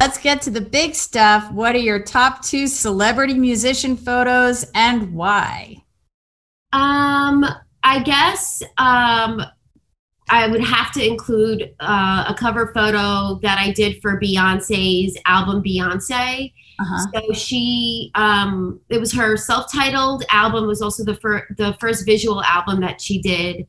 Let's get to the big stuff. What are your top two celebrity musician photos and why? Um, I guess um, I would have to include uh, a cover photo that I did for Beyonce's album Beyonce. Uh-huh. So she, um, it was her self-titled album. Was also the fir- the first visual album that she did,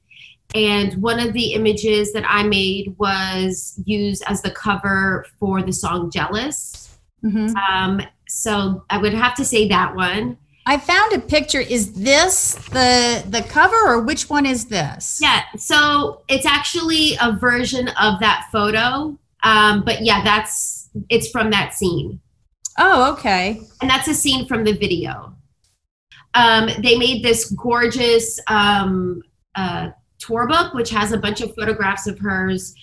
and one of the images that I made was used as the cover for the song "Jealous." Mm-hmm. Um, so I would have to say that one. I found a picture. Is this the the cover or which one is this? Yeah, so it's actually a version of that photo. Um, but yeah, that's it's from that scene. Oh, okay. And that's a scene from the video. Um, they made this gorgeous um, uh, tour book, which has a bunch of photographs of hers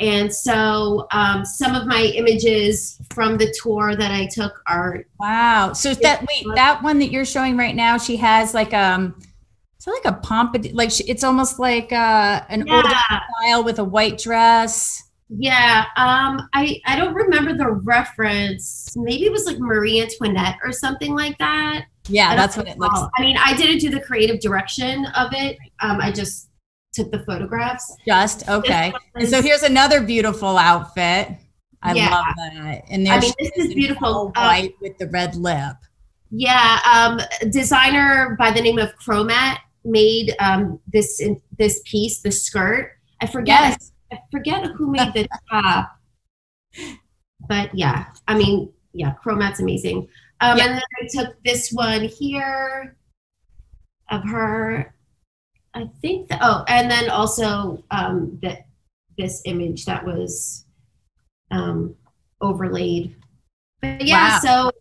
and so um, some of my images from the tour that I took are wow. So that wait, that one that you're showing right now, she has like um, it's like a pompadour, like she, it's almost like uh, an yeah. old style with a white dress. Yeah, um, I I don't remember the reference. Maybe it was like Marie Antoinette or something like that. Yeah, that's what it looks. Like. I mean, I didn't do the creative direction of it. Um, I just took the photographs. Just okay. And so here's another beautiful outfit. I yeah. love that. And there's I mean, this is beautiful. Uh, white uh, with the red lip. Yeah, um, designer by the name of Chromat made um, this this piece, the skirt. I forget. Yes. I forget who made the top. But yeah, I mean, yeah, Chromat's amazing. Um, yeah. And then I took this one here of her I think that, oh, and then also um, that this image that was um, overlaid. But yeah, wow. so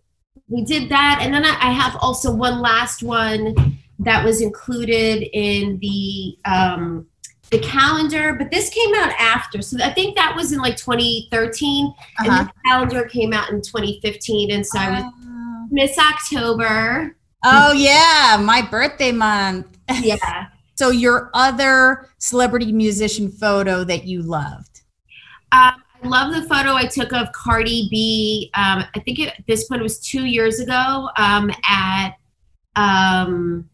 we did that. And then I, I, have also one last one that was included in the um, the calendar, but this came out after. So I think that was in like 2013, uh-huh. and the calendar came out in 2015. And so uh, I was. Miss October. Oh yeah, my birthday month. Yeah. So your other celebrity musician photo that you loved? Um, I love the photo I took of Cardi B. Um, I think at this point it was two years ago um, at um,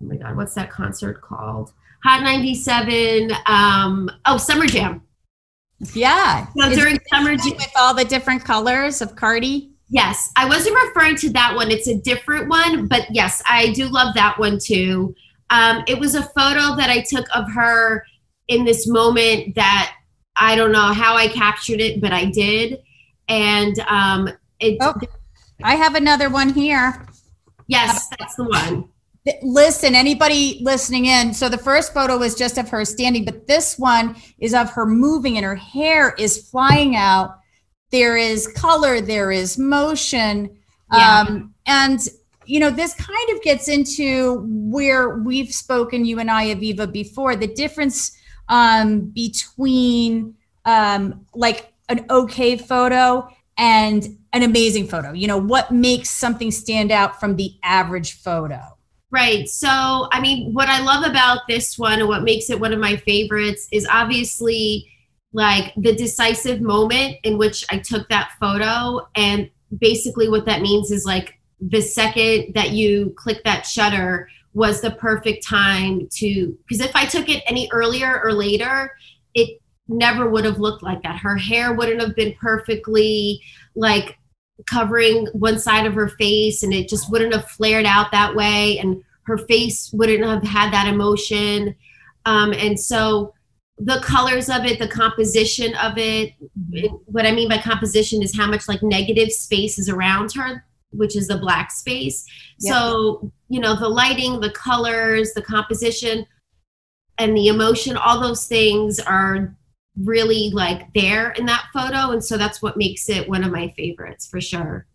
oh my god, what's that concert called? Hot 97. Um, oh, Summer Jam. Yeah. So during Summer Jam with all the different colors of Cardi. Yes, I wasn't referring to that one. It's a different one, but yes, I do love that one too. Um, it was a photo that I took of her in this moment that I don't know how I captured it, but I did. And um, it. Oh, I have another one here. Yes, that's the one. Listen, anybody listening in. So the first photo was just of her standing, but this one is of her moving and her hair is flying out. There is color, there is motion. Yeah. Um, and you know, this kind of gets into where we've spoken, you and I, Aviva, before the difference um, between um, like an okay photo and an amazing photo. You know, what makes something stand out from the average photo? Right. So, I mean, what I love about this one and what makes it one of my favorites is obviously like the decisive moment in which I took that photo. And basically, what that means is like the second that you click that shutter was the perfect time to because if I took it any earlier or later, it never would have looked like that. Her hair wouldn't have been perfectly like covering one side of her face and it just wouldn't have flared out that way and her face wouldn't have had that emotion. Um, and so the colors of it, the composition of it, what I mean by composition is how much like negative space is around her which is the black space. Yep. So, you know, the lighting, the colors, the composition, and the emotion, all those things are really like there in that photo. And so that's what makes it one of my favorites for sure.